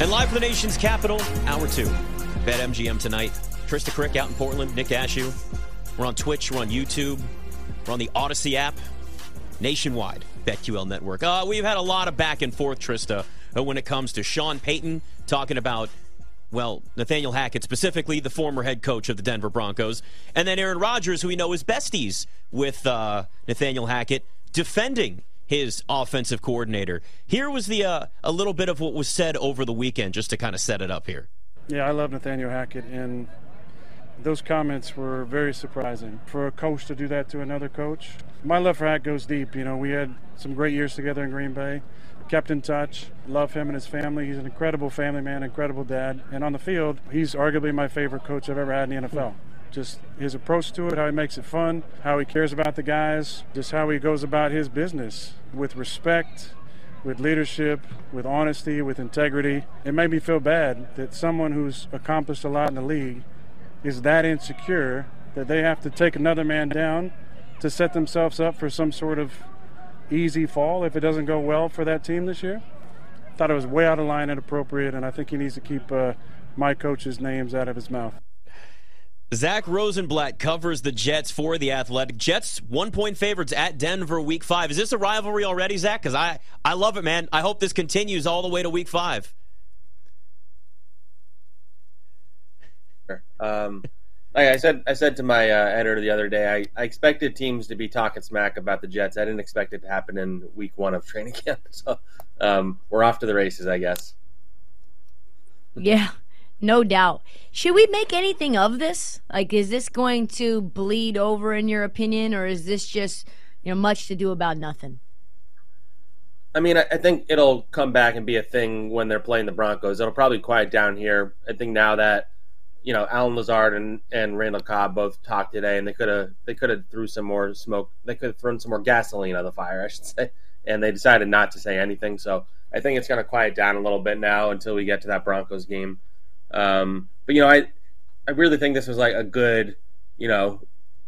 And live from the nation's capital, hour two. BetMGM tonight. Trysta Krick out in Portland, Nick Ashooh. We're on Twitch, we're on YouTube, we're on the Audacy app, nationwide, BetQL Network. Uh, we've had a lot of back and forth, Trista, uh, when it comes to Sean Payton talking about, well, Nathaniel Hackett, specifically the former head coach of the Denver Broncos, and then Aaron Rodgers, who we know is besties with uh, Nathaniel Hackett, defending his offensive coordinator. Here was the uh, a little bit of what was said over the weekend, just to kind of set it up here. Yeah, I love Nathaniel Hackett, and those comments were very surprising for a coach to do that to another coach. My love for Hack goes deep. You know, we had some great years together in Green Bay. Kept in touch. Love him and his family. He's an incredible family man, incredible dad. And on the field, he's arguably my favorite coach I've ever had in the NFL just his approach to it, how he makes it fun, how he cares about the guys, just how he goes about his business with respect, with leadership, with honesty, with integrity. It made me feel bad that someone who's accomplished a lot in the league is that insecure that they have to take another man down to set themselves up for some sort of easy fall if it doesn't go well for that team this year. I thought it was way out of line and appropriate, and I think he needs to keep uh, my coach's names out of his mouth. Zack Rosenblatt covers the Jets for the Athletic. Jets one point favorites at Denver week five. Is this a rivalry already, Zack? Because I, I love it, man. I hope this continues all the way to week five. Um, like I said, I said to my uh, editor the other day, I, I expected teams to be talking smack about the Jets. I didn't expect it to happen in week one of training camp. So um, we're off to the races, I guess. Yeah, no doubt. Should we make anything of this? Like, is this going to bleed over, in your opinion, or is this just you know much to do about nothing? I mean, I, think it'll come back and be a thing when they're playing the Broncos. It'll probably quiet down here. I think now that you know Allen Lazard and, and Randall Cobb both talked today, and they could have they could have threw some more smoke. They could have thrown some more gasoline on the fire, I should say. And they decided not to say anything. So I think it's going to quiet down a little bit now until we get to that Broncos game. Um, but you know, I I really think this was like a good, you know,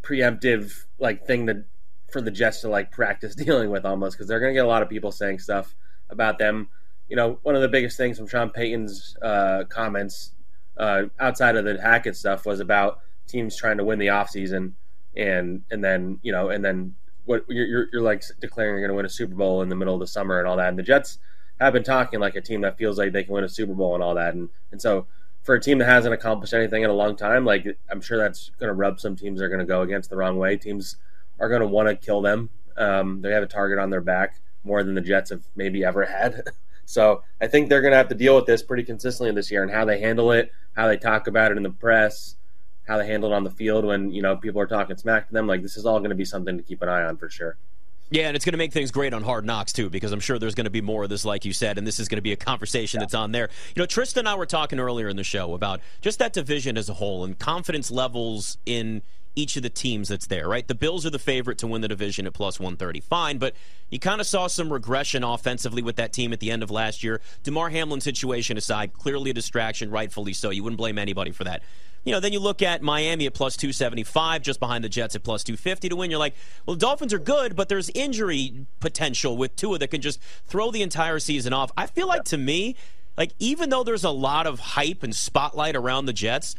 preemptive like thing that for the Jets to like practice dealing with almost because they're going to get a lot of people saying stuff about them. You know, one of the biggest things from Sean Payton's uh, comments uh, outside of the Hackett stuff was about teams trying to win the offseason and and then you know and then what you're, you're, you're like declaring you're going to win a Super Bowl in the middle of the summer and all that. And the Jets have been talking like a team that feels like they can win a Super Bowl and all that. And and so for a team that hasn't accomplished anything in a long time, like I'm sure that's going to rub some teams that are going to go against the wrong way. Teams are going to want to kill them. Um, they have a target on their back more than the Jets have maybe ever had. so I think they're going to have to deal with this pretty consistently this year and how they handle it, how they talk about it in the press, how they handle it on the field when you know people are talking smack to them. Like this is all going to be something to keep an eye on for sure. Yeah, and it's going to make things great on Hard Knocks too, because I'm sure there's going to be more of this, like you said, and this is going to be a conversation yeah. that's on there. You know, Tristan and I were talking earlier in the show about just that division as a whole and confidence levels in each of the teams that's there, right? The Bills are the favorite to win the division at plus 130. Fine, but you kind of saw some regression offensively with that team at the end of last year. Damar Hamlin situation aside, clearly a distraction, rightfully so. You wouldn't blame anybody for that you know, then you look at Miami at plus 275, just behind the Jets at plus 250 to win. You're like, well, the Dolphins are good, but there's injury potential with Tua that can just throw the entire season off. I feel like to me, like even though there's a lot of hype and spotlight around the Jets,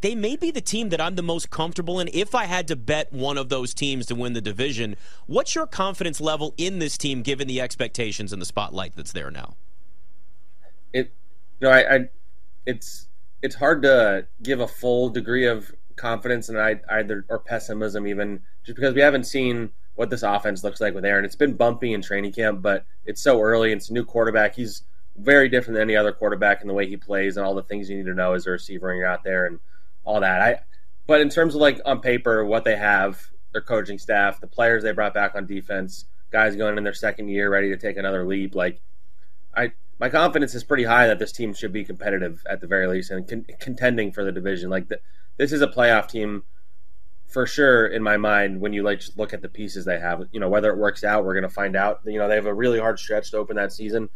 they may be the team that I'm the most comfortable in. If I had to bet one of those teams to win the division, what's your confidence level in this team given the expectations and the spotlight that's there now? It, you know, I, I it's it's hard to give a full degree of confidence and either or pessimism even just because we haven't seen what this offense looks like with Aaron. It's been bumpy in training camp, but it's so early. It's a new quarterback. He's very different than any other quarterback in the way he plays and all the things you need to know as a receiver when you're out there and all that. I but in terms of like on paper, what they have, their coaching staff, the players they brought back on defense, guys going in their second year ready to take another leap, like I my confidence is pretty high that this team should be competitive at the very least and con- contending for the division. Like the, this is a playoff team for sure in my mind. When you like just look at the pieces they have, you know whether it works out, we're going to find out. You know they have a really hard stretch to open that season.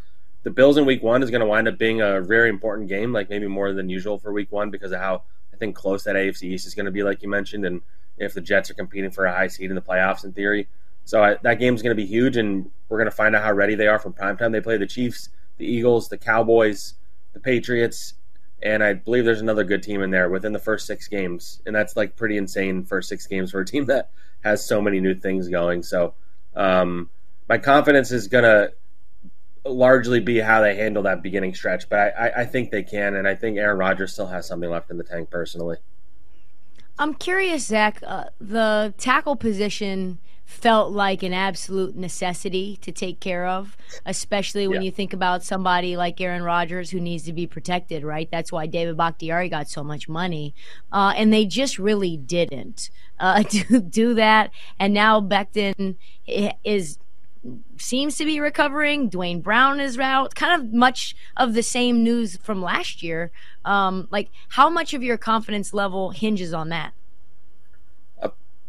The Bills in Week One is going to wind up being a very important game, like maybe more than usual for Week One because of how I think close that AFC East is going to be, like you mentioned, and if the Jets are competing for a high seed in the playoffs in theory. So I, that game's going to be huge, and we're going to find out how ready they are from primetime. They play the Chiefs the Eagles, the Cowboys, the Patriots, and I believe there's another good team in there within the first six games, and that's like pretty insane first six games for a team that has so many new things going. So um, my confidence is gonna largely be how they handle that beginning stretch, but I, I, I think they can, and I think Aaron Rodgers still has something left in the tank personally. I'm curious, Zack. Uh, the tackle position felt like an absolute necessity to take care of, especially when yeah. you think about somebody like Aaron Rodgers who needs to be protected, right? That's why David Bakhtiari got so much money. Uh, and they just really didn't uh, do, do that. And now Becton is seems to be recovering. Duane Brown is out. Kind of much of the same news from last year. Um, like, how much of your confidence level hinges on that?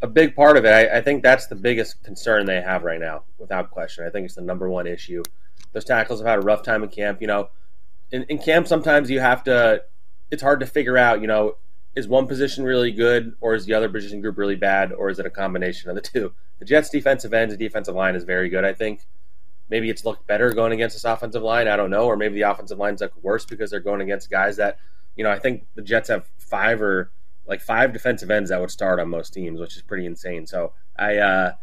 A, big part of it. I, I, think that's the biggest concern they have right now, without question. I think it's the number one issue. Those tackles have had a rough time in camp. You know, in, in camp, sometimes you have to, it's hard to figure out, you know, is one position really good or is the other position group really bad or is it a combination of the two? The Jets' defensive end and defensive line is very good, I think. Maybe it's looked better going against this offensive line. I don't know. Or maybe the offensive line's like worse because they're going against guys that, you know, I think the Jets have five or like five defensive ends that would start on most teams, which is pretty insane. So I, uh,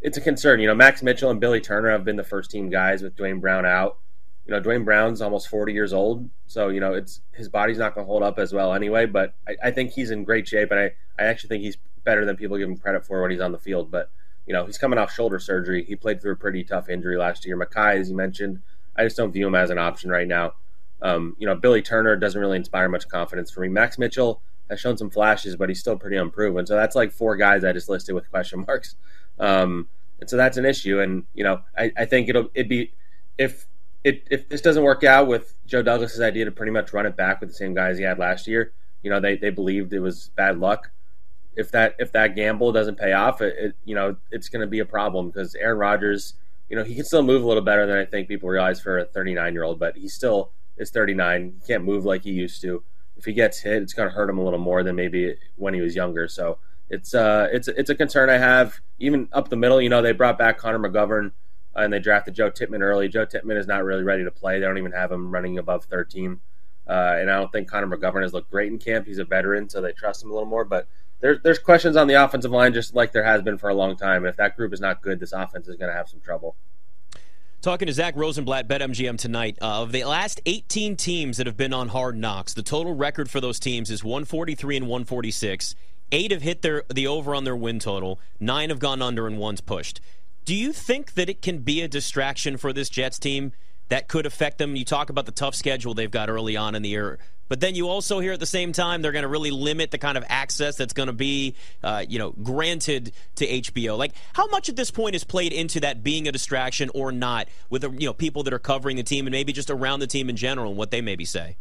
it's a concern. You know, Max Mitchell and Billy Turner have been the first team guys with Duane Brown out. You know, Duane Brown's almost 40 years old, so you know it's his body's not going to hold up as well anyway. But I, I, think he's in great shape, and I, I actually think he's better than people give him credit for when he's on the field. But you know, he's coming off shoulder surgery. He played through a pretty tough injury last year. Mekhi, as you mentioned, I just don't view him as an option right now. Um, you know, Billy Turner doesn't really inspire much confidence for me. Max Mitchell has shown some flashes, but he's still pretty unproven. So that's like four guys I just listed with question marks. Um, and so that's an issue. And you know, I, I think it'll it be if it if this doesn't work out with Joe Douglas's idea to pretty much run it back with the same guys he had last year. You know, they they believed it was bad luck if that if that gamble doesn't pay off, it, it you know it's going to be a problem because Aaron Rodgers, you know, he can still move a little better than I think people realize for a 39 year old, but he still is 39. He can't move like he used to. If he gets hit, it's going to hurt him a little more than maybe when he was younger. So it's uh it's it's a concern I have. Even up the middle, you know, they brought back Connor McGovern uh, and they drafted Joe Tippmann early. Joe Tippmann is not really ready to play. They don't even have him running above 13. Uh, and I don't think Connor McGovern has looked great in camp. He's a veteran, so they trust him a little more. But there's there's questions on the offensive line just like there has been for a long time. And If that group is not good, this offense is going to have some trouble. Talking to Zack Rosenblatt, BetMGM tonight. Uh, of the last 18 teams that have been on Hard Knocks, the total record for those teams is 143 and 146. Eight have hit their the over on their win total. Nine have gone under, and one's pushed. Do you think that it can be a distraction for this Jets team that could affect them? You talk about the tough schedule they've got early on in the year. But then you also hear at the same time they're going to really limit the kind of access that's going to be, uh, you know, granted to HBO. Like, how much at this point is played into that being a distraction or not with, you know, people that are covering the team and maybe just around the team in general and what they maybe say?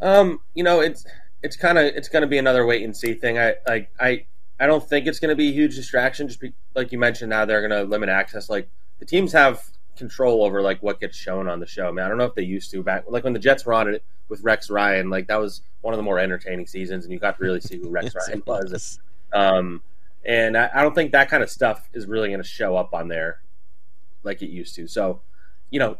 Um, you know, it's it's kind of it's going to be another wait and see thing. I like I I don't think it's going to be a huge distraction. Just be, like you mentioned, now they're going to limit access. Like the teams have control over like what gets shown on the show. Man, I don't know if they used to back like when the Jets were on it with Rex Ryan. Like that was one of the more entertaining seasons, and you got to really see who Rex Ryan was. Um, and I, I, don't think that kind of stuff is really going to show up on there like it used to. So, you know,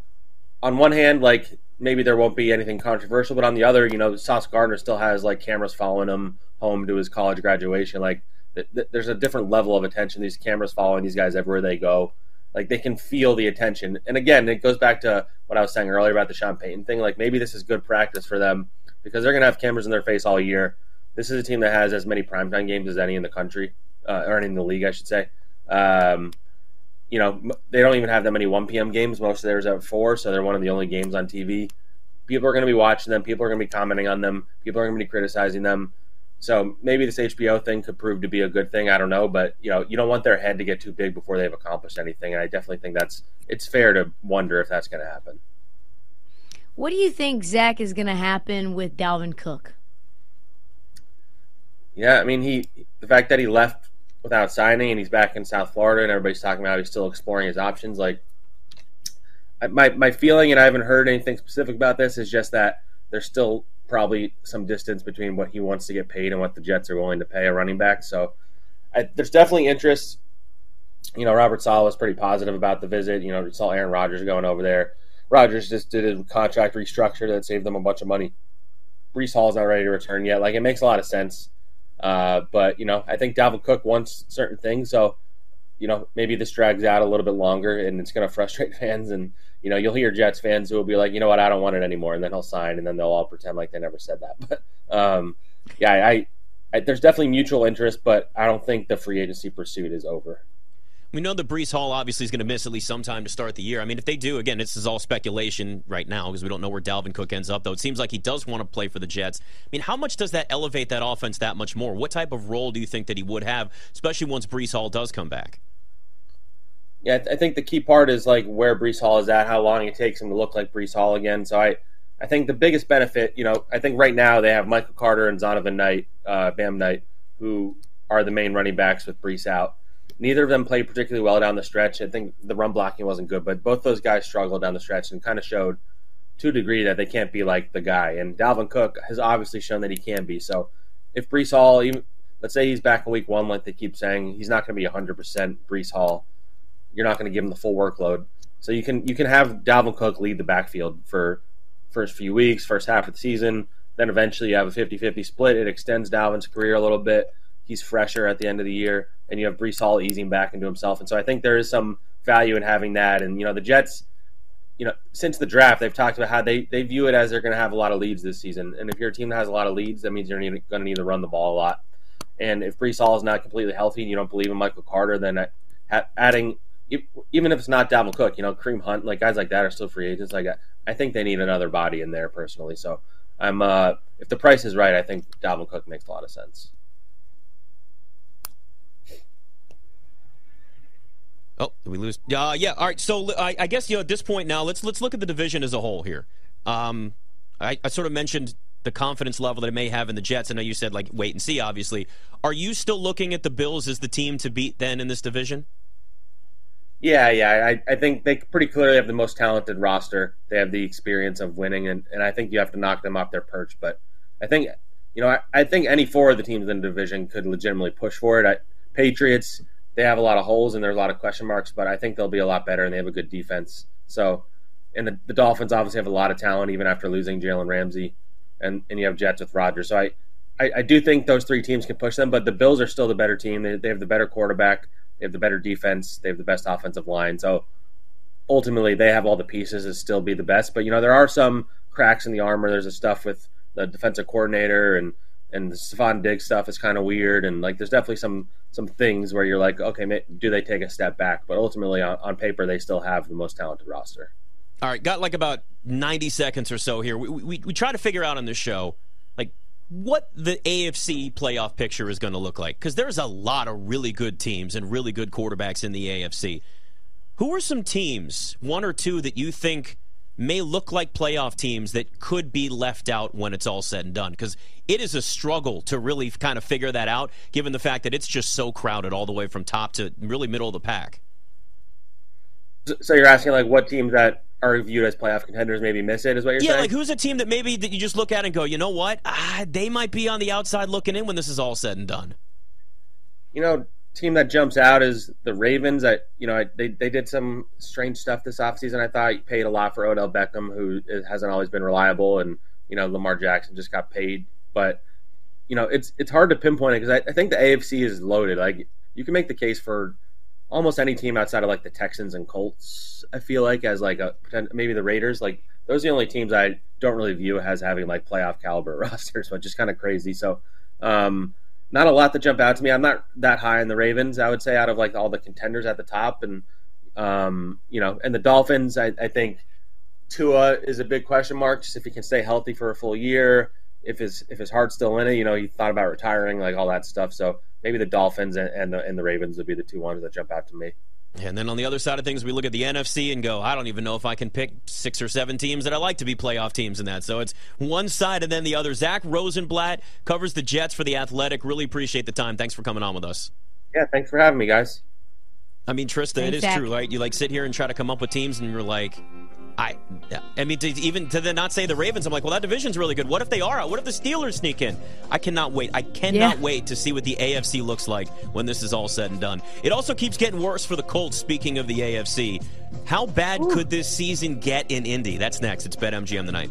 on one hand, like maybe there won't be anything controversial, but on the other, you know, Sauce Gardner still has like cameras following him home to his college graduation. Like, th- th- there's a different level of attention. These cameras following these guys everywhere they go. Like they can feel the attention. And again, it goes back to what I was saying earlier about the Sean Payton thing. Like maybe this is good practice for them because they're going to have cameras in their face all year. This is a team that has as many primetime games as any in the country, uh, or in the league, I should say. Um, you know, they don't even have that many 1 p.m. games. Most of theirs are at 4, so they're one of the only games on TV. People are going to be watching them. People are going to be commenting on them. People are going to be criticizing them. So maybe this HBO thing could prove to be a good thing. I don't know, but you know, you don't want their head to get too big before they've accomplished anything. And I definitely think that's it's fair to wonder if that's going to happen. What do you think, Zack, is going to happen with Dalvin Cook? Yeah, I mean, he the fact that he left without signing and he's back in South Florida and everybody's talking about he's still exploring his options. Like, my my feeling, and I haven't heard anything specific about this, is just that there's still probably some distance between what he wants to get paid and what the Jets are willing to pay a running back. So I, there's definitely interest. You know, Robert Saleh was pretty positive about the visit. You know, we saw Aaron Rodgers going over there. Rodgers just did a contract restructure that saved them a bunch of money. Breece Hall's not ready to return yet. Like it makes a lot of sense. Uh, but you know, I think Dalvin Cook wants certain things, so you know maybe this drags out a little bit longer, and it's going to frustrate fans. And you know, you'll hear Jets fans who will be like, you know what, I don't want it anymore, and then he'll sign, and then they'll all pretend like they never said that. But um, yeah, I, I, there's definitely mutual interest, but I don't think the free agency pursuit is over. We know that Breece Hall obviously is going to miss at least some time to start the year. I mean, if they do, again, this is all speculation right now because we don't know where Dalvin Cook ends up, though. It seems like he does want to play for the Jets. I mean, how much does that elevate that offense that much more? What type of role do you think that he would have, especially once Breece Hall does come back? Yeah, I think the key part is like where Breece Hall is at, how long it takes him to look like Breece Hall again. So I, I think the biggest benefit, you know, I think right now they have Michael Carter and Zonovan Knight, uh, Bam Knight, who are the main running backs with Breece out. Neither of them played particularly well down the stretch. I think the run blocking wasn't good, but both those guys struggled down the stretch and kind of showed to a degree that they can't be like the guy. And Dalvin Cook has obviously shown that he can be. So if Breece Hall, even, let's say he's back in week one, like they keep saying, he's not going to be 100% Breece Hall. You're not going to give him the full workload. So you can you can have Dalvin Cook lead the backfield for first few weeks, first half of the season. Then eventually you have a 50-50 split. It extends Dalvin's career a little bit. He's fresher at the end of the year and you have Breece Hall easing back into himself. And so I think there is some value in having that. And you know, the Jets, you know, since the draft, they've talked about how they they view it as they're going to have a lot of leads this season. And if you're a team has a lot of leads, that means you're going to need to run the ball a lot. And if Breece Hall is not completely healthy and you don't believe in Michael Carter, then uh, adding even if it's not Dalvin Cook, you know, Kareem Hunt, like guys like that are still free agents. Like I think they need another body in there personally. So I'm uh, if the price is right, I think Dalvin Cook makes a lot of sense. Oh, did we lose? Uh, yeah. All right. So I, I, guess you know at this point now, let's let's look at the division as a whole here. Um, I, I, sort of mentioned the confidence level that it may have in the Jets. I know you said like wait and see. Obviously, are you still looking at the Bills as the team to beat then in this division? Yeah, yeah. I, I think they pretty clearly have the most talented roster. They have the experience of winning, and, and I think you have to knock them off their perch. But I think you know I, I think any four of the teams in the division could legitimately push for it. I, Patriots they have a lot of holes and there's a lot of question marks, but I think they'll be a lot better and they have a good defense. So, and the, the Dolphins obviously have a lot of talent even after losing Jalen Ramsey, and, and you have Jets with Rodgers. So I, I, I, do think those three teams can push them, but the Bills are still the better team. They, they have the better quarterback, they have the better defense, they have the best offensive line. So ultimately, they have all the pieces to still be the best. But you know, there are some cracks in the armor. There's a stuff with the defensive coordinator and and the Stefon Diggs stuff is kind of weird, and like there's definitely some some things where you're like, okay, do they take a step back? But ultimately, on, on paper, they still have the most talented roster. All right, got like about 90 seconds or so here. We, we, we try to figure out on this show, what the AFC playoff picture is going to look like. Because there's a lot of really good teams and really good quarterbacks in the AFC. Who are some teams, one or two, that you think may look like playoff teams that could be left out when it's all said and done because it is a struggle to really kind of figure that out given the fact that it's just so crowded all the way from top to really middle of the pack so you're asking like what teams that are viewed as playoff contenders maybe miss it is what you're yeah, saying? Yeah, like who's a team that maybe that you just look at and go, you know what? Ah, they might be on the outside looking in when this is all said and done. You know, team that jumps out is the Ravens. I, you know, I, they they did some strange stuff this offseason. I thought you paid a lot for Odell Beckham, who hasn't always been reliable, and you know Lamar Jackson just got paid. But you know, it's it's hard to pinpoint it because I, I think the AFC is loaded. Like you can make the case for almost any team outside of like the Texans and Colts. I feel like as like a maybe the Raiders. Like those are the only teams I don't really view as having like playoff caliber rosters, which is kind of crazy. So. Um, not a lot to jump out to me. I'm not that high in the Ravens. I would say out of like all the contenders at the top, and um, you know, and the Dolphins. I, I think Tua is a big question mark. Just if he can stay healthy for a full year, if his if his heart's still in it, you know, he thought about retiring, like all that stuff. So maybe the Dolphins and, and the and the Ravens would be the two ones that jump out to me. And then on the other side of things, we look at the NFC and go, I don't even know if I can pick six or seven teams that I like to be playoff teams in that. So it's one side and then the other. Zack Rosenblatt covers the Jets for the Athletic. Really appreciate the time. Thanks for coming on with us. Yeah, thanks for having me, guys. I mean, Trista, thanks, it is Zack. true, right? You like sit here and try to come up with teams, and you're like, I, I mean, to even to then not say the Ravens, I'm like, well, that division's really good. What if they are out? What if the Steelers sneak in? I cannot wait. I cannot Yeah. wait to see what the AFC looks like when this is all said and done. It also keeps getting worse for the Colts. Speaking of the AFC, how bad could this season get in Indy? That's next. It's BetMGM tonight.